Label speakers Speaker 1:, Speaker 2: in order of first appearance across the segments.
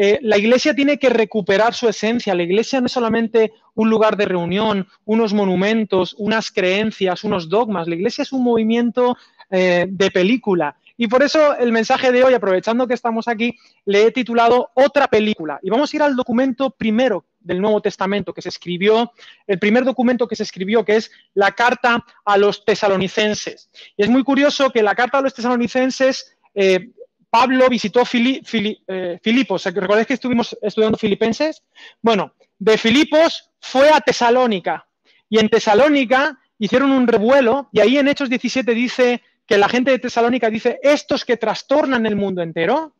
Speaker 1: Eh, la iglesia tiene que recuperar su esencia. La iglesia no es solamente un lugar de reunión, unos monumentos, unas creencias, unos dogmas. La iglesia es un movimiento eh, de película. Y por eso el mensaje de hoy, aprovechando que estamos aquí, le he titulado Otra película. Y vamos a ir al documento primero del Nuevo Testamento que se escribió, el primer documento que se escribió, que es la carta a los tesalonicenses. Y es muy curioso que la carta a los tesalonicenses, eh, Pablo visitó eh, Filipos. ¿Recordáis que estuvimos estudiando Filipenses? Bueno, de Filipos fue a Tesalónica. Y en Tesalónica hicieron un revuelo y ahí en Hechos 17 dice que la gente de Tesalónica dice, estos que trastornan el mundo entero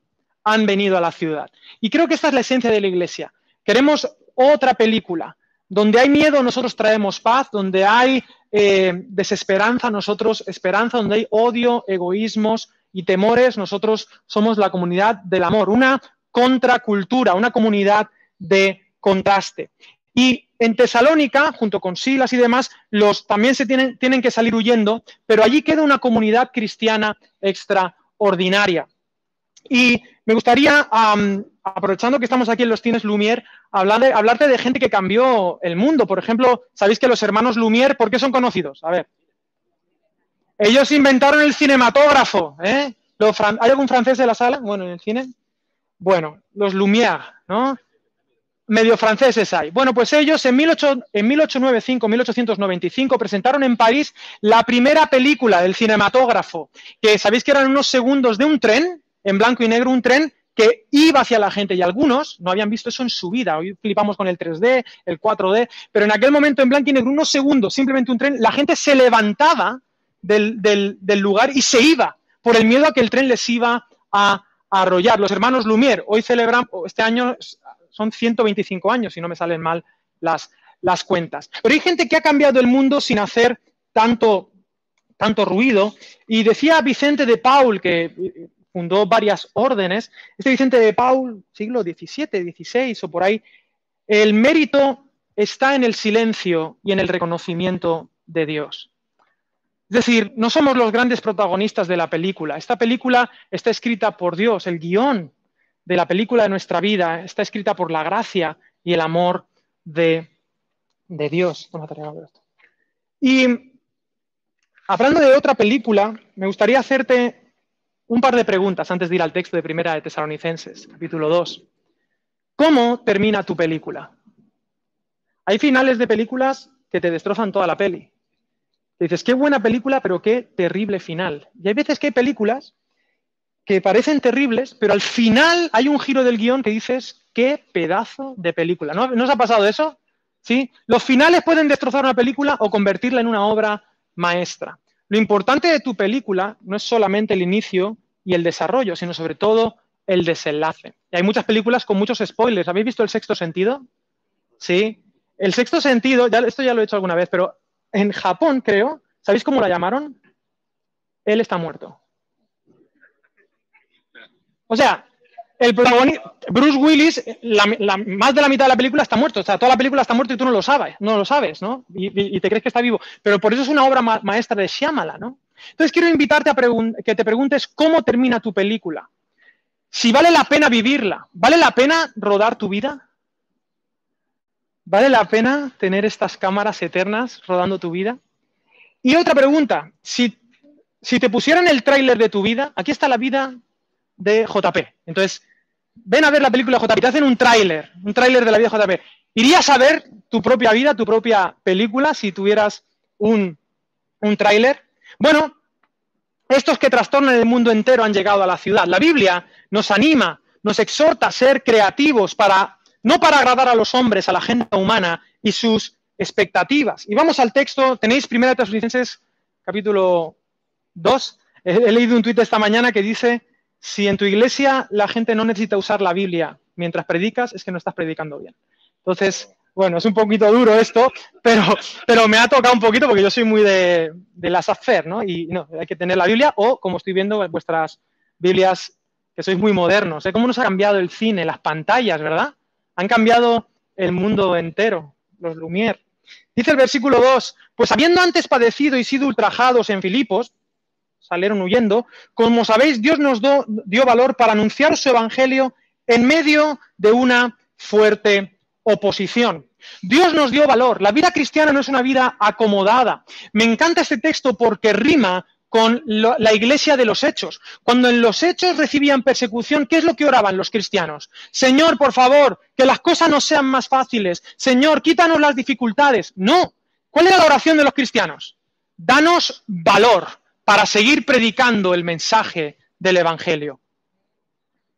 Speaker 1: han venido a la ciudad. Y creo que esta es la esencia de la iglesia. Queremos otra película. Donde hay miedo, nosotros traemos paz. Donde hay eh, desesperanza, nosotros esperanza. Donde hay odio, egoísmos y temores, nosotros somos la comunidad del amor. Una contracultura, una comunidad de contraste. Y en Tesalónica, junto con Silas y demás, los también se tienen, tienen que salir huyendo, pero allí queda una comunidad cristiana extraordinaria. Y me gustaría, aprovechando que estamos aquí en los cines Lumière, hablar hablarte de gente que cambió el mundo. Por ejemplo, sabéis que los hermanos Lumière, ¿por qué son conocidos? A ver. Ellos inventaron el cinematógrafo. ¿eh? ¿Hay algún francés de la sala? Bueno, en el cine. Bueno, los Lumière, ¿no? medio franceses hay. Bueno, pues ellos en, 1895, 1895 presentaron en París la primera película del cinematógrafo, que sabéis que eran unos segundos de un tren, en blanco y negro, un tren que iba hacia la gente y algunos no habían visto eso en su vida. Hoy flipamos con el 3D, el 4D, pero en aquel momento en blanco y negro, unos segundos, simplemente un tren, la gente se levantaba del, lugar y se iba por el miedo a que el tren les iba a arrollar. Los hermanos Lumière hoy celebran, este año son 125 años, si no me salen mal las, las cuentas. Pero hay gente que ha cambiado el mundo sin hacer tanto, tanto ruido. Y decía Vicente de Paul, que fundó varias órdenes, este Vicente de Paul, siglo XVII, XVI o por ahí, el mérito está en el silencio y en el reconocimiento de Dios. Es decir, no somos los grandes protagonistas de la película. Esta película está escrita por Dios, el guion de la película de nuestra vida está escrita por la gracia y el amor de, Dios. Y hablando de otra película, me gustaría hacerte un par de preguntas antes de ir al texto de Primera de Tesalonicenses, capítulo 2. ¿Cómo termina tu película? Hay finales de películas que te destrozan toda la peli. Dices, qué buena película, pero qué terrible final. Y hay veces que hay películas que parecen terribles, pero al final hay un giro del guion que dices, qué pedazo de película. ¿No, os ha pasado eso? ¿Sí? Los finales pueden destrozar una película o convertirla en una obra maestra. Lo importante de tu película no es solamente el inicio y el desarrollo, sino sobre todo el desenlace. Y hay muchas películas con muchos spoilers. ¿Habéis visto el sexto sentido? Sí. El sexto sentido, ya, esto ya lo he hecho alguna vez, pero en Japón, creo, ¿sabéis cómo la llamaron? Él está muerto. O sea, el protagonista, Bruce Willis, más de la mitad de la película está muerto. O sea, toda la película está muerto y tú no lo sabes, no lo sabes, ¿no? Y, te crees que está vivo. Pero por eso es una obra maestra de Shyamala, ¿no? Entonces quiero invitarte a que te preguntes cómo termina tu película. Si vale la pena vivirla. ¿Vale la pena rodar tu vida? ¿Vale la pena tener estas cámaras eternas rodando tu vida? Y otra pregunta, si, si te pusieran el tráiler de tu vida, aquí está la vida de JP. Entonces, ven a ver la película JP, te hacen un tráiler, un tráiler de la vida de JP. ¿Irías a ver tu propia vida, tu propia película, si tuvieras un, un tráiler? Bueno, estos que trastornan el mundo entero han llegado a la ciudad. La Biblia nos anima, nos exhorta a ser creativos para, no para agradar a los hombres, a la gente humana y sus expectativas. Y vamos al texto, tenéis Primera Tesalonicenses capítulo 2. He, he leído un tuit esta mañana que dice, si en tu iglesia la gente no necesita usar la Biblia mientras predicas, es que no estás predicando bien. Entonces, bueno, es un poquito duro esto, pero, pero me ha tocado un poquito porque yo soy muy de, de las affair, ¿no? Y no, hay que tener la Biblia o, como estoy viendo, vuestras Biblias, que sois muy modernos. ¿eh? ¿Cómo nos ha cambiado el cine, las pantallas, verdad? Han cambiado el mundo entero, los Lumière. Dice el versículo 2, pues habiendo antes padecido y sido ultrajados en Filipos, salieron huyendo. Como sabéis, Dios nos dio valor para anunciar su evangelio en medio de una fuerte oposición. Dios nos dio valor. La vida cristiana no es una vida acomodada. Me encanta este texto porque rima con la iglesia de los hechos. Cuando en los hechos recibían persecución, ¿qué es lo que oraban los cristianos? Señor, por favor, que las cosas no sean más fáciles. Señor, quítanos las dificultades. No. ¿Cuál era la oración de los cristianos? Danos valor para seguir predicando el mensaje del Evangelio.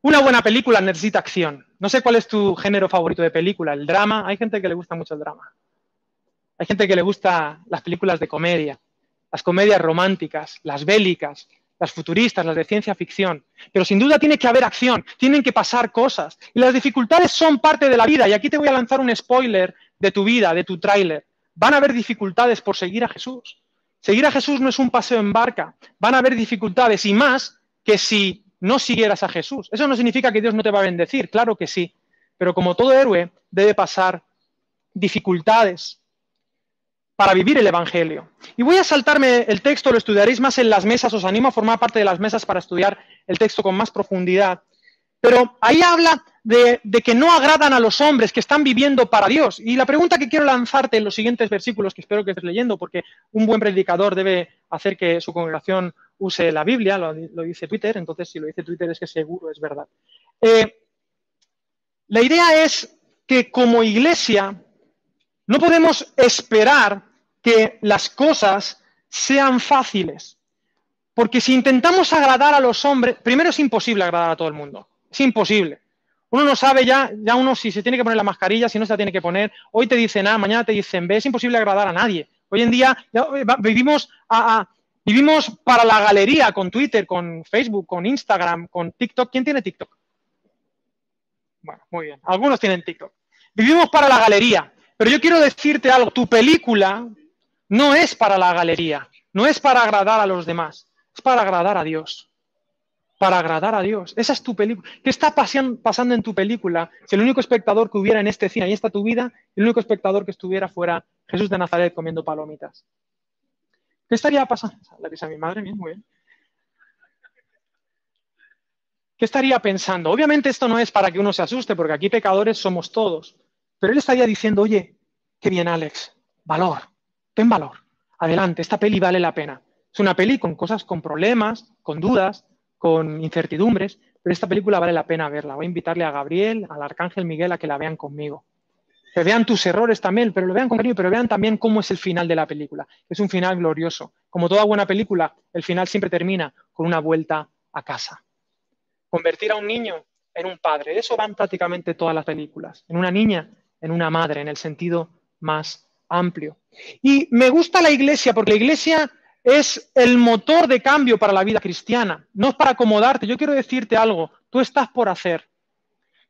Speaker 1: Una buena película necesita acción. No sé cuál es tu género favorito de película, el drama. Hay gente que le gusta mucho el drama. Hay gente que le gusta las películas de comedia, las comedias románticas, las bélicas, las futuristas, las de ciencia ficción. Pero sin duda tiene que haber acción, tienen que pasar cosas. Y las dificultades son parte de la vida. Y aquí te voy a lanzar un spoiler de tu vida, de tu tráiler. Van a haber dificultades por seguir a Jesús. Seguir a Jesús no es un paseo en barca. Van a haber dificultades y más que si no siguieras a Jesús. Eso no significa que Dios no te va a bendecir, claro que sí, pero como todo héroe debe pasar dificultades para vivir el Evangelio. Y voy a saltarme el texto, lo estudiaréis más en las mesas, os animo a formar parte de las mesas para estudiar el texto con más profundidad. Pero ahí habla de, que no agradan a los hombres que están viviendo para Dios. Y la pregunta que quiero lanzarte en los siguientes versículos, que espero que estés leyendo, porque un buen predicador debe hacer que su congregación use la Biblia, lo, dice Twitter, entonces si lo dice Twitter es que seguro es verdad. Eh, la idea es que como iglesia no podemos esperar que las cosas sean fáciles, porque si intentamos agradar a los hombres, primero es imposible agradar a todo el mundo, es imposible. Uno no sabe ya, ya uno si se tiene que poner la mascarilla, si no se la tiene que poner. Hoy te dicen A, mañana te dicen B. Es imposible agradar a nadie. Hoy en día eh, vivimos a, Vivimos para la galería con Twitter, con Facebook, con Instagram, con TikTok. ¿Quién tiene TikTok? Bueno, muy bien. Algunos tienen TikTok. Vivimos para la galería. Pero yo quiero decirte algo. Tu película no es para la galería. No es para agradar a los demás. Es para agradar a Dios. Para agradar a Dios. Esa es tu película. ¿Qué está pasando en tu película? Si el único espectador que hubiera en este cine, ahí está tu vida, el único espectador que estuviera fuera Jesús de Nazaret comiendo palomitas. ¿Qué estaría pasando? La a mi madre, bien, muy bien. ¿Qué estaría pensando? Obviamente esto no es para que uno se asuste, porque aquí pecadores somos todos. Pero él estaría diciendo, oye, qué bien, Alex, valor, ten valor, adelante, esta peli vale la pena. Es una peli con cosas, con problemas, con dudas, con incertidumbres, pero esta película vale la pena verla. Voy a invitarle a Gabriel, al Arcángel Miguel a que la vean conmigo que vean tus errores también, pero lo vean con cariño, pero vean también cómo es el final de la película. Es un final glorioso. Como toda buena película, el final siempre termina con una vuelta a casa. Convertir a un niño en un padre, de eso van prácticamente todas las películas. En una niña, en una madre, en el sentido más amplio. Y me gusta la iglesia porque la iglesia es el motor de cambio para la vida cristiana. No es para acomodarte. Yo quiero decirte algo. Tú estás por hacer.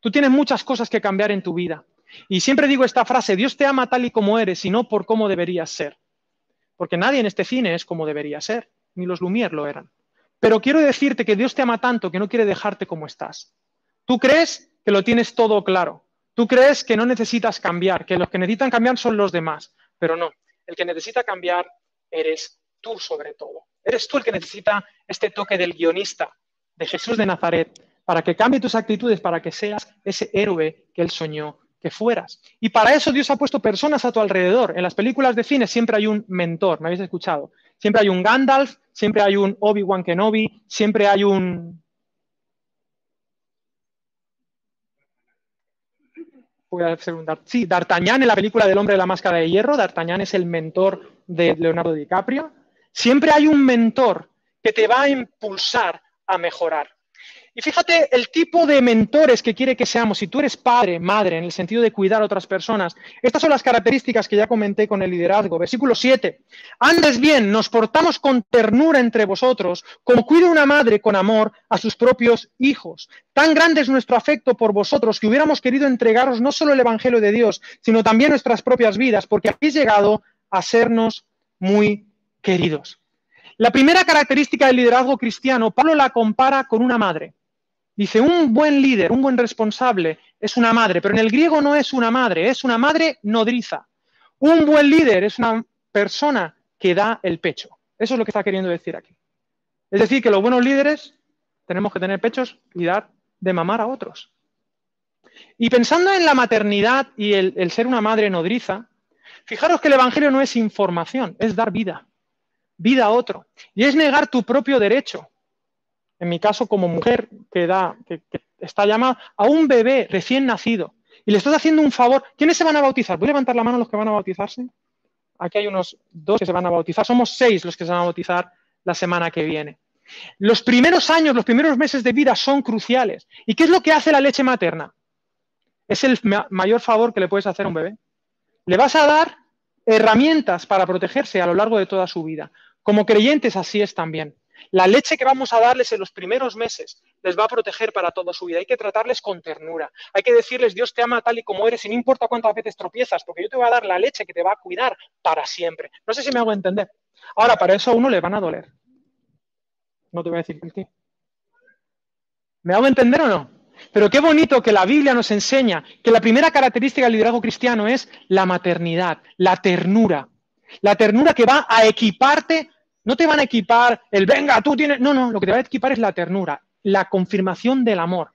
Speaker 1: Tú tienes muchas cosas que cambiar en tu vida. Y siempre digo esta frase, Dios te ama tal y como eres y no por cómo deberías ser. Porque nadie en este cine es como debería ser, ni los Lumière lo eran. Pero quiero decirte que Dios te ama tanto que no quiere dejarte como estás. Tú crees que lo tienes todo claro. Tú crees que no necesitas cambiar, que los que necesitan cambiar son los demás. Pero no, el que necesita cambiar eres tú sobre todo. Eres tú el que necesita este toque del guionista, de Jesús de Nazaret, para que cambie tus actitudes, para que seas ese héroe que él soñó que fueras. Y para eso Dios ha puesto personas a tu alrededor. En las películas de cine siempre hay un mentor, ¿me habéis escuchado? Siempre hay un Gandalf, siempre hay un Obi-Wan Kenobi, siempre hay un... Voy a Sí, D'Artagnan en la película del hombre de la máscara de hierro. D'Artagnan es el mentor de Leonardo DiCaprio. Siempre hay un mentor que te va a impulsar a mejorar. Y fíjate el tipo de mentores que quiere que seamos. Si tú eres padre, madre, en el sentido de cuidar a otras personas, estas son las características que ya comenté con el liderazgo. Versículo 7. Andes bien, nos portamos con ternura entre vosotros, como cuida una madre con amor a sus propios hijos. Tan grande es nuestro afecto por vosotros que hubiéramos querido entregaros no solo el Evangelio de Dios, sino también nuestras propias vidas, porque habéis llegado a sernos muy queridos. La primera característica del liderazgo cristiano, Pablo la compara con una madre. Dice, un buen líder, un buen responsable es una madre, pero en el griego no es una madre, es una madre nodriza. Un buen líder es una persona que da el pecho. Eso es lo que está queriendo decir aquí. Es decir, que los buenos líderes tenemos que tener pechos y dar de mamar a otros. Y pensando en la maternidad y el, ser una madre nodriza, fijaros que el Evangelio no es información, es dar vida, vida a otro. Y es negar tu propio derecho. En mi caso, como mujer que, da, que, está llamada a un bebé recién nacido, y le estás haciendo un favor. ¿Quiénes se van a bautizar? ¿Voy a levantar la mano los que van a bautizarse? Aquí hay unos dos que se van a bautizar. Somos seis los que se van a bautizar la semana que viene. Los primeros años, los primeros meses de vida son cruciales. ¿Y qué es lo que hace la leche materna? Es el mayor favor que le puedes hacer a un bebé. Le vas a dar herramientas para protegerse a lo largo de toda su vida. Como creyentes así es también. La leche que vamos a darles en los primeros meses les va a proteger para toda su vida. Hay que tratarles con ternura. Hay que decirles, Dios te ama tal y como eres, y no importa cuántas veces tropiezas, porque yo te voy a dar la leche que te va a cuidar para siempre. No sé si me hago entender. Ahora, para eso a uno le van a doler. No te voy a decir qué. ¿Me hago entender o no? Pero qué bonito que la Biblia nos enseña que la primera característica del liderazgo cristiano es la maternidad, la ternura. La ternura que va a equiparte, no te van a equipar el venga, tú tienes. No, no, lo que te va a equipar es la ternura, la confirmación del amor.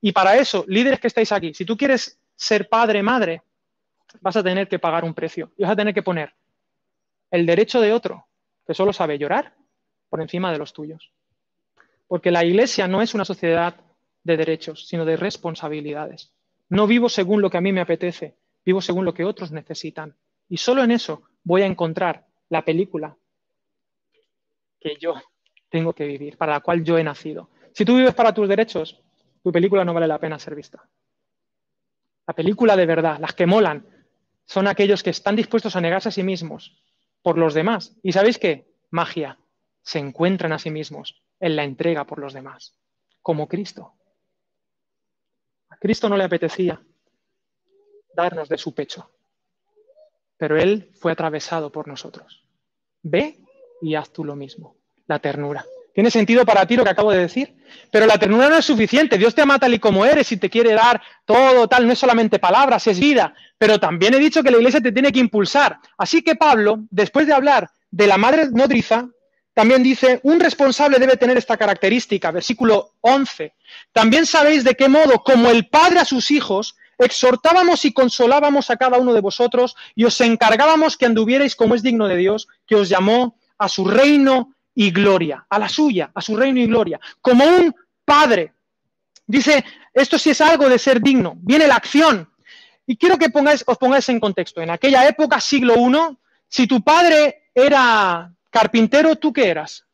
Speaker 1: Y para eso, líderes que estáis aquí, si tú quieres ser padre, madre, vas a tener que pagar un precio y vas a tener que poner el derecho de otro, que solo sabe llorar, por encima de los tuyos. Porque la iglesia no es una sociedad de derechos, sino de responsabilidades. No vivo según lo que a mí me apetece, vivo según lo que otros necesitan. Y solo en eso voy a encontrar la película que yo tengo que vivir, para la cual yo he nacido. Si tú vives para tus derechos, tu película no vale la pena ser vista. La película de verdad, las que molan, son aquellos que están dispuestos a negarse a sí mismos por los demás. ¿Y sabéis qué? Magia. Se encuentran a sí mismos en la entrega por los demás, como Cristo. A Cristo no le apetecía darnos de su pecho, pero Él fue atravesado por nosotros. Ve y haz tú lo mismo. La ternura. ¿Tiene sentido para ti lo que acabo de decir? Pero la ternura no es suficiente. Dios te ama tal y como eres y te quiere dar todo tal. No es solamente palabras, es vida. Pero también he dicho que la iglesia te tiene que impulsar. Así que Pablo, después de hablar de la madre nodriza, también dice, un responsable debe tener esta característica, versículo 11. También sabéis de qué modo, como el Padre a sus hijos, exhortábamos y consolábamos a cada uno de vosotros y os encargábamos que anduvierais como es digno de Dios, que os llamó a su reino y gloria, a la suya, a su reino y gloria, como un padre. Dice, esto sí es algo de ser digno. Viene la acción. Y quiero que pongáis, os pongáis en contexto. En aquella época, siglo I, si tu padre era carpintero, ¿tú qué eras?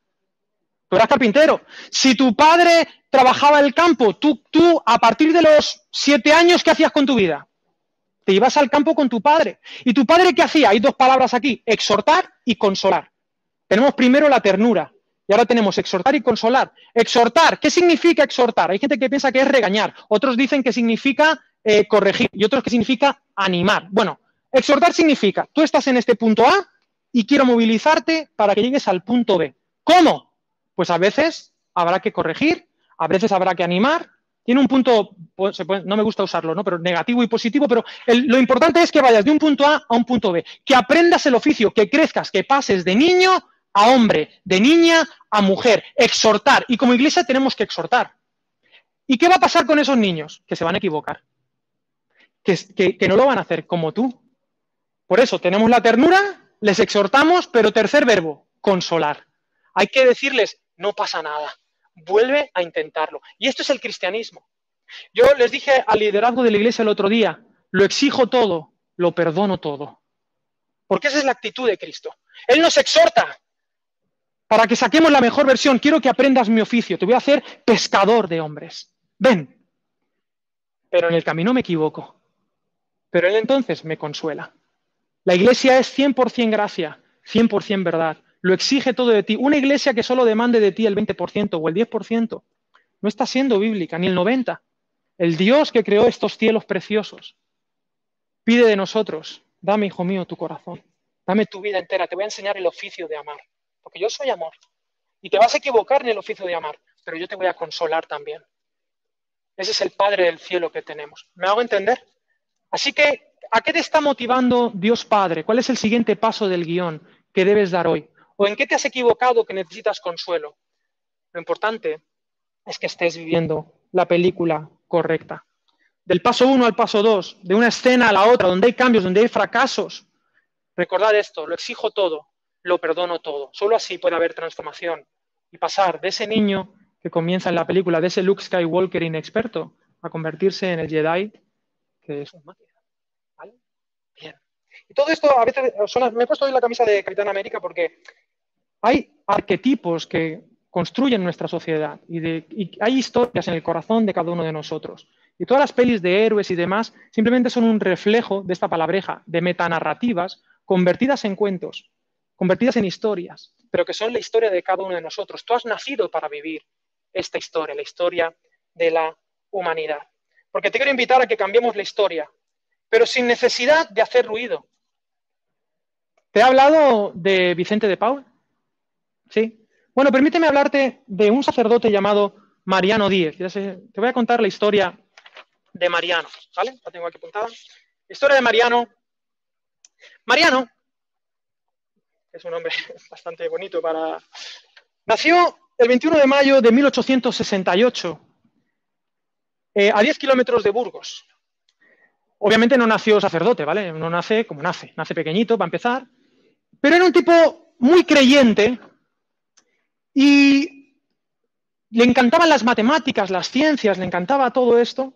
Speaker 1: Tú eras carpintero. Si tu padre trabajaba el campo, tú, tú a partir de los siete años, ¿qué hacías con tu vida? Te ibas al campo con tu padre. ¿Y tu padre qué hacía? Hay dos palabras aquí, exhortar y consolar. Tenemos primero la ternura y ahora tenemos exhortar y consolar. Exhortar, ¿qué significa exhortar? Hay gente que piensa que es regañar, otros dicen que significa eh, corregir y otros que significa animar. Bueno, exhortar significa, tú estás en este punto A y quiero movilizarte para que llegues al punto B. ¿Cómo? Pues a veces habrá que corregir, a veces habrá que animar. Tiene un punto, pues, no me gusta usarlo, ¿no? Pero negativo y positivo, pero lo importante es que vayas de un punto A a un punto B, que aprendas el oficio, que crezcas, que pases de niño a hombre, de niña a mujer, exhortar. Y como iglesia tenemos que exhortar. ¿Y qué va a pasar con esos niños? Que se van a equivocar que, no lo van a hacer como tú. Por eso tenemos la ternura, les exhortamos, pero tercer verbo, consolar. Hay que decirles, no pasa nada, vuelve a intentarlo. Y esto es el cristianismo. Yo les dije al liderazgo de la iglesia el otro día, lo exijo todo, lo perdono todo. Porque esa es la actitud de Cristo. Él nos exhorta para que saquemos la mejor versión. Quiero que aprendas mi oficio, te voy a hacer pescador de hombres. Ven. Pero en el camino me equivoco pero Él entonces me consuela. La iglesia es 100% gracia, 100% verdad. Lo exige todo de ti. Una iglesia que solo demande de ti el 20% o el 10% no está siendo bíblica, ni el 90%. El Dios que creó estos cielos preciosos pide de nosotros, dame, hijo mío, tu corazón, dame tu vida entera, te voy a enseñar el oficio de amar, porque yo soy amor. Y te vas a equivocar en el oficio de amar, pero yo te voy a consolar también. Ese es el Padre del cielo que tenemos. ¿Me hago entender? Así que, ¿a qué te está motivando Dios Padre? ¿Cuál es el siguiente paso del guion que debes dar hoy? ¿O en qué te has equivocado que necesitas consuelo? Lo importante es que estés viviendo la película correcta. del paso 1 al paso 2, de una escena a la otra, donde hay cambios, donde hay fracasos, recordad esto, lo exijo todo, lo perdono todo. Solo así puede haber transformación y pasar de ese niño que comienza en la película, de ese Luke Skywalker inexperto, a convertirse en el Jedi que es un máquina. Y todo esto, a veces, me he puesto hoy la camisa de Capitán América porque hay arquetipos que construyen nuestra sociedad y, hay historias en el corazón de cada uno de nosotros. Y todas las pelis de héroes y demás simplemente son un reflejo de esta palabreja, de metanarrativas convertidas en cuentos, convertidas en historias, pero que son la historia de cada uno de nosotros. Tú has nacido para vivir esta historia, la historia de la humanidad. Porque te quiero invitar a que cambiemos la historia, pero sin necesidad de hacer ruido. ¿Te he hablado de Vicente de Paul? Sí. Bueno, permíteme hablarte de un sacerdote llamado Mariano Díez. Te voy a contar la historia de Mariano. La tengo aquí apuntada. historia de Mariano. Mariano, es un nombre bastante bonito para... Nació el 21 de mayo de 1868 eh, a 10 kilómetros de Burgos. Obviamente no nació sacerdote, ¿vale? No nace como nace, nace pequeñito para empezar, pero era un tipo muy creyente, y le encantaban las matemáticas, las ciencias, le encantaba todo esto,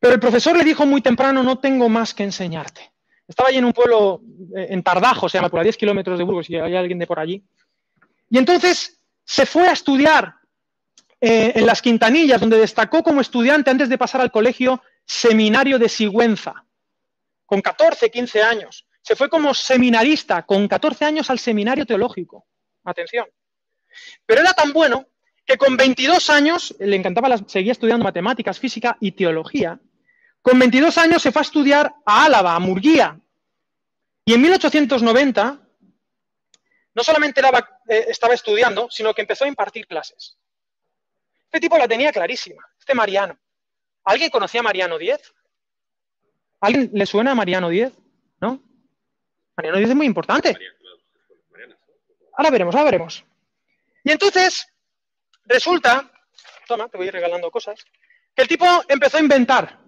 Speaker 1: pero el profesor le dijo muy temprano, no tengo más que enseñarte. Estaba allí en un pueblo, eh, en Tardajo, se llama, a 10 kilómetros de Burgos, si hay alguien de por allí. Y entonces se fue a estudiar eh, en las Quintanillas, donde destacó como estudiante antes de pasar al colegio seminario de Sigüenza, con 14, 15 años. Se fue como seminarista, con 14 años al seminario teológico. Atención. Pero era tan bueno que con 22 años, le encantaba, seguía estudiando matemáticas, física y teología, con 22 años se fue a estudiar a Álava, a Murguía. Y en 1890 no solamente eh, estaba estudiando, sino que empezó a impartir clases. Este tipo la tenía clarísima, este Mariano. ¿Alguien conocía a Mariano Diez? ¿Alguien le suena a Mariano Diez? ¿No? Mariano Diez es muy importante. Ahora veremos, ahora veremos. Y entonces, resulta, toma, te voy a ir regalando cosas, que el tipo empezó a inventar.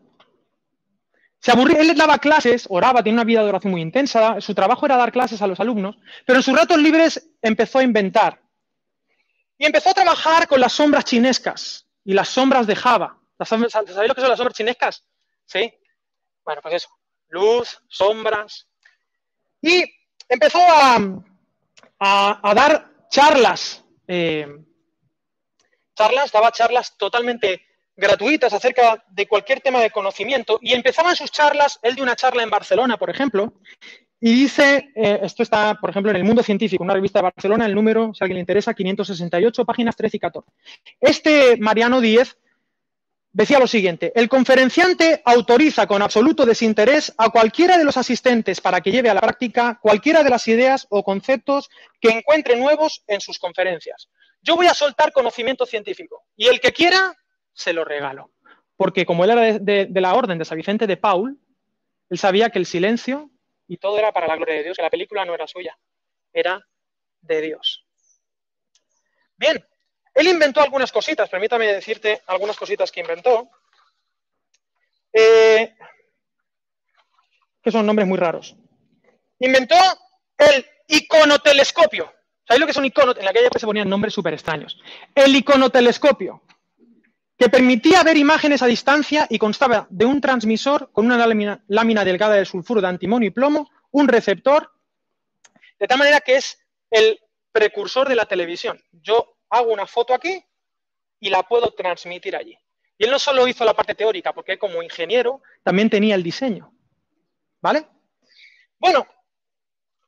Speaker 1: Se aburría, él daba clases, oraba, tenía una vida de oración muy intensa, su trabajo era dar clases a los alumnos, pero en sus ratos libres empezó a inventar. Y empezó a trabajar con las sombras chinescas y las sombras de Java. ¿Sabéis lo que son las sombras chinescas? Sí. Bueno, pues eso. Luz, sombras. Y empezó a, dar charlas eh, charlas, daba charlas totalmente gratuitas acerca de cualquier tema de conocimiento y empezaban sus charlas, él dio una charla en Barcelona, por ejemplo, y dice, eh, esto está, por ejemplo, en el Mundo Científico, una revista de Barcelona, el número, si a alguien le interesa, 568, páginas 13 y 14. Este Mariano Díez decía lo siguiente, el conferenciante autoriza con absoluto desinterés a cualquiera de los asistentes para que lleve a la práctica cualquiera de las ideas o conceptos que encuentre nuevos en sus conferencias. Yo voy a soltar conocimiento científico y el que quiera, se lo regalo. Porque como él era de, la orden de San Vicente de Paul, él sabía que el silencio y todo era para la gloria de Dios, que la película no era suya, era de Dios. Bien, él inventó algunas cositas, permítame decirte algunas cositas que inventó, eh, que son nombres muy raros. Inventó el iconotelescopio. ¿Sabéis lo que es un icono? En aquella época se ponían nombres súper extraños. El iconotelescopio, que permitía ver imágenes a distancia y constaba de un transmisor con una lámina, delgada de sulfuro de antimonio y plomo, un receptor, de tal manera que es el precursor de la televisión. Yo hago una foto aquí y la puedo transmitir allí. Y él no solo hizo la parte teórica, porque como ingeniero también tenía el diseño. ¿Vale? Bueno,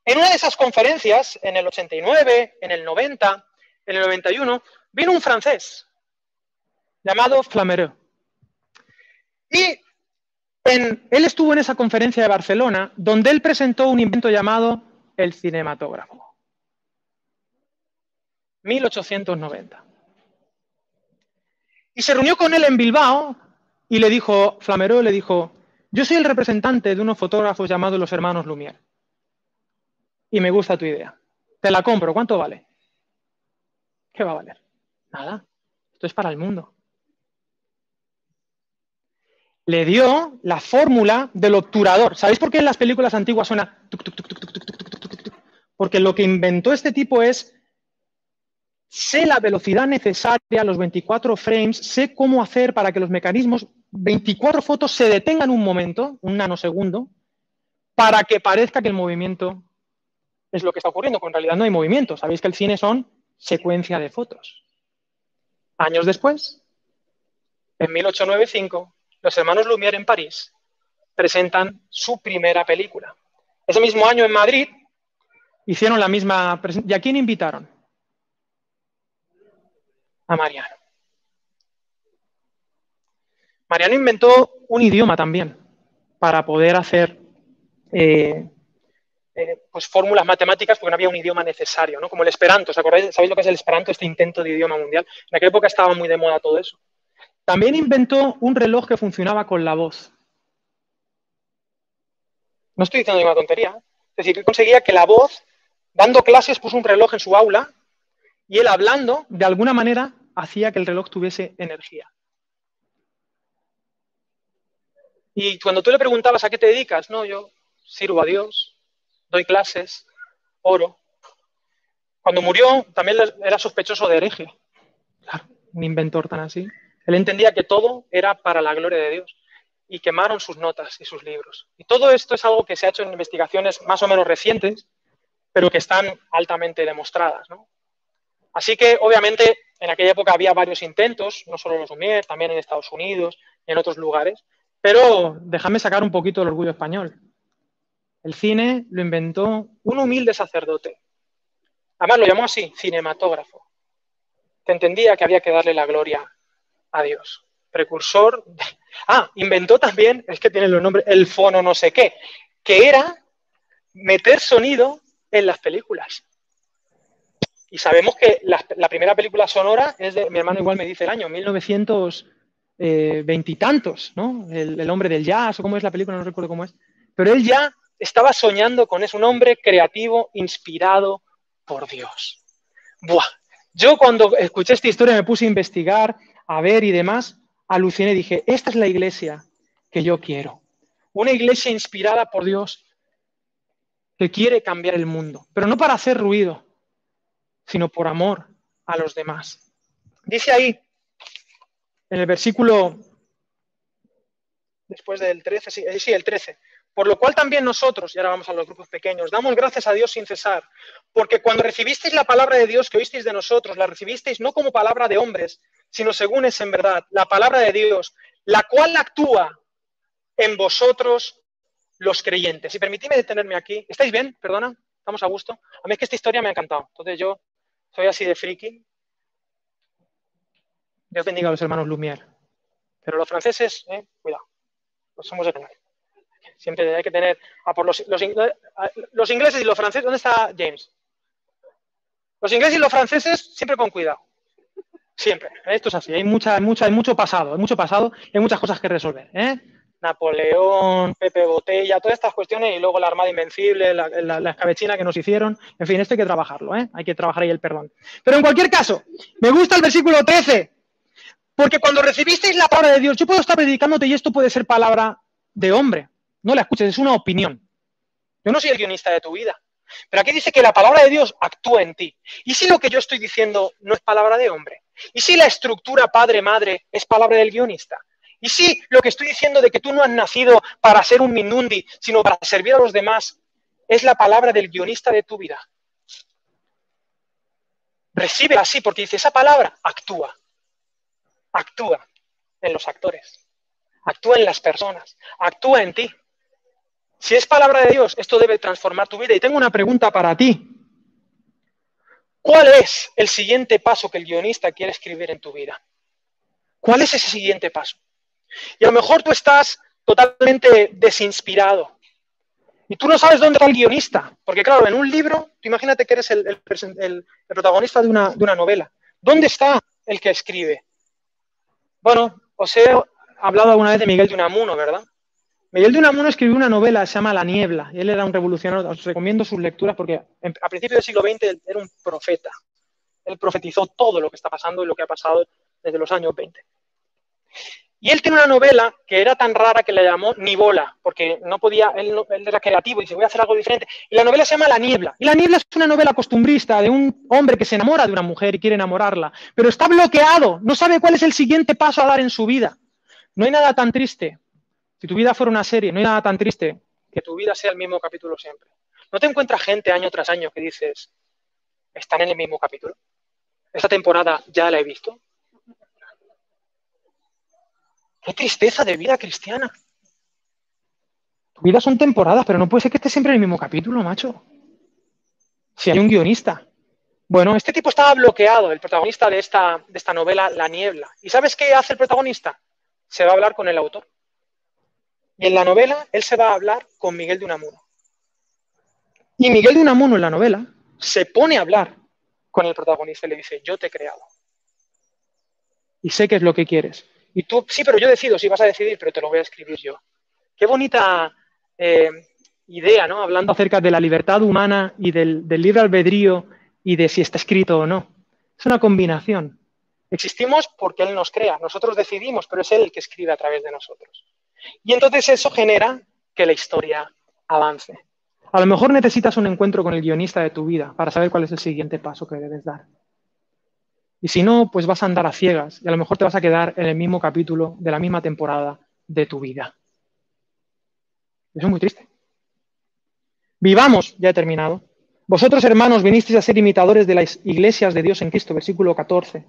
Speaker 1: en una de esas conferencias, en el 89, en el 90, en el 91, vino un francés llamado Flamereux. Y él estuvo en esa conferencia de Barcelona, donde él presentó un invento llamado el cinematógrafo. 1890. Y se reunió con él en Bilbao y le dijo, Flameró le dijo, yo soy el representante de unos fotógrafos llamados los hermanos Lumière. Y me gusta tu idea. Te la compro. ¿Cuánto vale? ¿Qué va a valer? Nada. Esto es para el mundo. Le dio la fórmula del obturador. ¿Sabéis por qué en las películas antiguas suena Porque lo que inventó este tipo es sé la velocidad necesaria, los 24 frames, sé cómo hacer para que los mecanismos, 24 fotos se detengan un momento, un nanosegundo, para que parezca que el movimiento es lo que está ocurriendo, cuando en realidad no hay movimiento. Sabéis que el cine son secuencia de fotos. Años después, en 1895, los hermanos Lumière en París presentan su primera película. Ese mismo año en Madrid hicieron la misma presentación. ¿Y a quién invitaron? A Mariano. Mariano inventó un idioma también para poder hacer eh, eh, pues fórmulas matemáticas porque no había un idioma necesario, ¿no? Como el esperanto, ¿os acordáis? ¿Sabéis lo que es el esperanto, este intento de idioma mundial? En aquella época estaba muy de moda todo eso. También inventó un reloj que funcionaba con la voz. No estoy diciendo ninguna tontería. Es decir, que conseguía que la voz, dando clases, puso un reloj en su aula y él hablando, de alguna manera, hacía que el reloj tuviese energía. Y cuando tú le preguntabas a qué te dedicas, no, yo sirvo a Dios, doy clases, oro. Cuando murió también era sospechoso de hereje. Claro, un inventor tan así. Él entendía que todo era para la gloria de Dios y quemaron sus notas y sus libros. Y todo esto es algo que se ha hecho en investigaciones más o menos recientes, pero que están altamente demostradas. Así que, obviamente, en aquella época había varios intentos, no solo en los Lumière, también en Estados Unidos y en otros lugares, pero déjame sacar un poquito el orgullo español. El cine lo inventó un humilde sacerdote. Además lo llamó así, cinematógrafo. Que entendía que había que darle la gloria a Dios. Precursor. Ah, inventó también, es que tiene los nombres, el fono no sé qué, que era meter sonido en las películas. Y sabemos que la, primera película sonora es de, mi hermano igual me dice el año, 1920 y tantos, ¿no? El, el, hombre del jazz, o cómo es la película, no recuerdo cómo es. Pero él ya estaba soñando con eso, un hombre creativo, inspirado por Dios. Buah. Yo cuando escuché esta historia me puse a investigar a ver y demás, aluciné y dije, esta es la iglesia que yo quiero. Una iglesia inspirada por Dios que quiere cambiar el mundo, pero no para hacer ruido, sino por amor a los demás. Dice ahí, en el versículo, después del 13, sí, sí, el 13, por lo cual también nosotros, y ahora vamos a los grupos pequeños, damos gracias a Dios sin cesar, porque cuando recibisteis la palabra de Dios que oísteis de nosotros, la recibisteis no como palabra de hombres, sino según es en verdad, la palabra de Dios, la cual actúa en vosotros los creyentes. Y permitidme detenerme aquí. ¿Estáis bien? Perdona, ¿estamos a gusto? A mí es que esta historia me ha encantado. Entonces yo soy así de friki. Dios bendiga a los hermanos Lumière. Pero los franceses, eh, cuidado, los somos de tener. Siempre hay que tener a por los, los, ingleses y los franceses. ¿Dónde está James? Los ingleses y los franceses siempre con cuidado. Siempre. Esto es así. Hay, mucha, mucha, hay mucho pasado. Hay mucho pasado hay muchas cosas que resolver. ¿eh? Napoleón, Pepe Botella, todas estas cuestiones y luego la Armada Invencible, la, la, escabechina que nos hicieron. En fin, esto hay que trabajarlo. ¿eh? Hay que trabajar ahí el perdón. Pero en cualquier caso, me gusta el versículo 13. Porque cuando recibisteis la palabra de Dios, yo puedo estar predicándote y esto puede ser palabra de hombre. No la escuches, es una opinión. Yo no soy el guionista de tu vida. Pero aquí dice que la palabra de Dios actúa en ti. ¿Y si lo que yo estoy diciendo no es palabra de hombre? ¿Y si la estructura padre-madre es palabra del guionista? ¿Y si lo que estoy diciendo de que tú no has nacido para ser un minundi, sino para servir a los demás, es la palabra del guionista de tu vida? Recibe así, porque dice, esa palabra actúa. Actúa en los actores. Actúa en las personas. Actúa en ti. Si es palabra de Dios, esto debe transformar tu vida. Y tengo una pregunta para ti. ¿Cuál es el siguiente paso que el guionista quiere escribir en tu vida? ¿Cuál es ese siguiente paso? Y a lo mejor tú estás totalmente desinspirado. Y tú no sabes dónde está el guionista. Porque claro, en un libro, tú imagínate que eres el, protagonista de una, novela. ¿Dónde está el que escribe? Bueno, os he hablado alguna vez de Miguel de Unamuno, ¿verdad? Miguel de Unamuno escribió una novela, se llama La Niebla, y él era un revolucionario. Os recomiendo sus lecturas porque a principios del siglo XX era un profeta. Él profetizó todo lo que está pasando y lo que ha pasado desde los años 20. Y él tiene una novela que era tan rara que la llamó Nibola, porque no podía, él, él, era creativo y dice, voy a hacer algo diferente. Y la novela se llama La Niebla. Y La Niebla es una novela costumbrista de un hombre que se enamora de una mujer y quiere enamorarla, pero está bloqueado, no sabe cuál es el siguiente paso a dar en su vida. No hay nada tan triste. Si tu vida fuera una serie, no hay nada tan triste que tu vida sea el mismo capítulo siempre. No te encuentras gente año tras año que dices, están en el mismo capítulo. Esta temporada ya la he visto. Qué tristeza de vida cristiana. Tu vida son temporadas, pero no puede ser que esté siempre en el mismo capítulo, macho. Si hay un guionista. Bueno, este tipo estaba bloqueado, el protagonista de esta, de esta novela, La Niebla. ¿Y sabes qué hace el protagonista? Se va a hablar con el autor. Y en la novela, él se va a hablar con Miguel de Unamuno. Y Miguel de Unamuno en la novela se pone a hablar con el protagonista y le dice, yo te he creado. Y sé qué es lo que quieres. Y tú, sí, pero yo decido si vas a decidir, pero te lo voy a escribir yo. Qué bonita eh, idea, ¿no? Hablando acerca de la libertad humana y del, del libre albedrío y de si está escrito o no. Es una combinación. Existimos porque Él nos crea, nosotros decidimos, pero es Él el que escribe a través de nosotros. Y entonces eso genera que la historia avance. A lo mejor necesitas un encuentro con el guionista de tu vida para saber cuál es el siguiente paso que debes dar. Y si no, pues vas a andar a ciegas y a lo mejor te vas a quedar en el mismo capítulo de la misma temporada de tu vida. Eso es muy triste. Vivamos, ya he terminado. Vosotros, hermanos, vinisteis a ser imitadores de las iglesias de Dios en Cristo, versículo 14.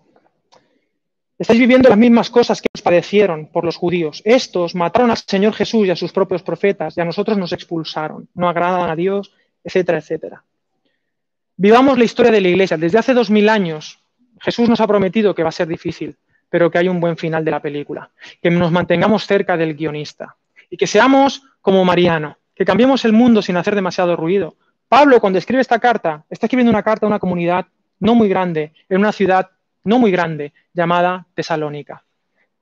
Speaker 1: Estáis viviendo las mismas cosas que os padecieron por los judíos. Estos mataron al Señor Jesús y a sus propios profetas y a nosotros nos expulsaron. No agradan a Dios, etcétera, etcétera. Vivamos la historia de la Iglesia. Desde hace dos mil años Jesús nos ha prometido que va a ser difícil, pero que hay un buen final de la película. Que nos mantengamos cerca del guionista y que seamos como Mariano, que cambiemos el mundo sin hacer demasiado ruido. Pablo, cuando escribe esta carta, está escribiendo una carta a una comunidad no muy grande, en una ciudad no muy grande, llamada Tesalónica.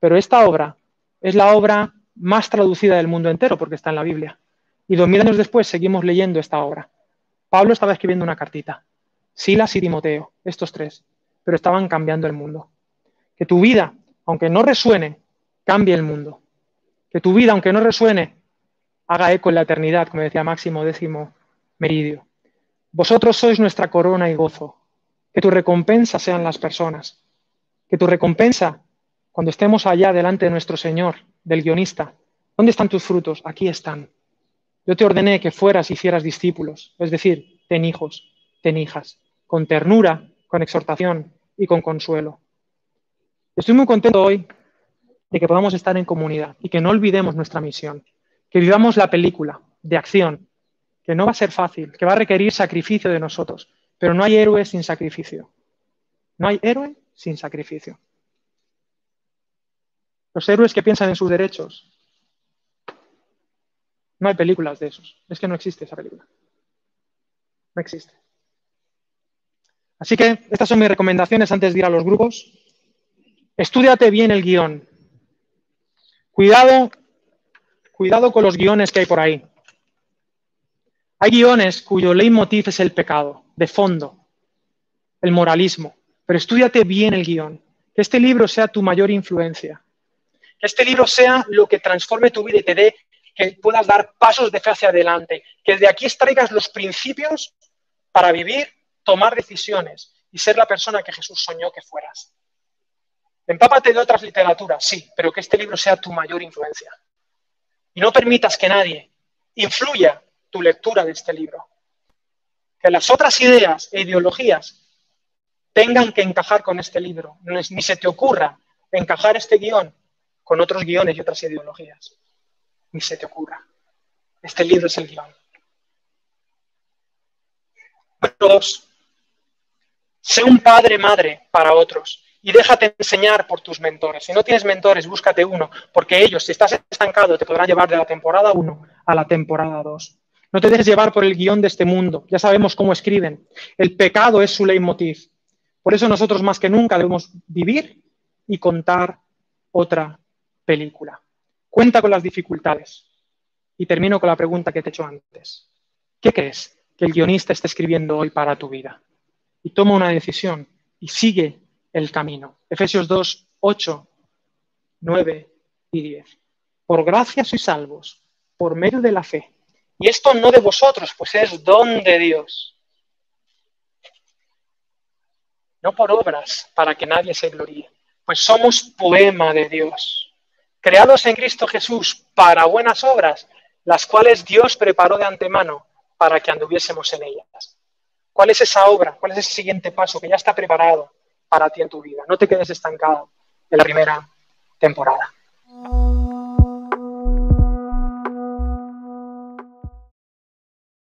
Speaker 1: Pero esta obra es la obra más traducida del mundo entero porque está en la Biblia. Y dos mil años después seguimos leyendo esta obra. Pablo estaba escribiendo una cartita. Silas y Timoteo, estos tres, pero estaban cambiando el mundo. Que tu vida, aunque no resuene, cambie el mundo. Que tu vida, aunque no resuene, haga eco en la eternidad, como decía Máximo décimo Meridio. Vosotros sois nuestra corona y gozo, que tu recompensa sean las personas. Que tu recompensa, cuando estemos allá delante de nuestro Señor, del guionista, ¿dónde están tus frutos? Aquí están. Yo te ordené que fueras y hicieras discípulos, es decir, ten hijos, ten hijas, con ternura, con exhortación y con consuelo. Estoy muy contento hoy de que podamos estar en comunidad y que no olvidemos nuestra misión, que vivamos la película de acción, que no va a ser fácil, que va a requerir sacrificio de nosotros, pero no hay héroe sin sacrificio. No hay héroe sin sacrificio. Los héroes que piensan en sus derechos. No hay películas de esos. Es que no existe esa película. No existe. Así que estas son mis recomendaciones antes de ir a los grupos. Estúdiate bien el guion. Cuidado, cuidado con los guiones que hay por ahí. Hay guiones cuyo leitmotiv es el pecado, de fondo, el moralismo. Pero estudiate bien el guion. Que este libro sea tu mayor influencia. Que este libro sea lo que transforme tu vida y te dé que puedas dar pasos de fe hacia adelante. Que de aquí extraigas los principios para vivir, tomar decisiones y ser la persona que Jesús soñó que fueras. Empápate de otras literaturas, sí, pero que este libro sea tu mayor influencia. Y no permitas que nadie influya tu lectura de este libro. Que las otras ideas e ideologías tengan que encajar con este libro. Ni se te ocurra encajar este guion con otros guiones y otras ideologías. Ni se te ocurra. Este libro es el guion. dos. Sé un padre madre para otros y déjate enseñar por tus mentores. Si no tienes mentores, búscate uno, porque ellos, si estás estancado, te podrán llevar de la temporada 1 a la temporada 2. No te dejes llevar por el guion de este mundo. Ya sabemos cómo escriben. El pecado es su leitmotiv. Por eso nosotros más que nunca debemos vivir y contar otra película. Cuenta con las dificultades. Y termino con la pregunta que te he hecho antes. ¿Qué crees que el guionista está escribiendo hoy para tu vida? Y toma una decisión y sigue el camino. Efesios 2, 8, 9 y 10. Por gracia sois salvos, por medio de la fe. Y esto no de vosotros, pues es don de Dios. No por obras, para que nadie se gloríe, pues somos poema de Dios, creados en Cristo Jesús para buenas obras, las cuales Dios preparó de antemano para que anduviésemos en ellas. ¿Cuál es esa obra? ¿Cuál es ese siguiente paso que ya está preparado para ti en tu vida? No te quedes estancado en la primera temporada.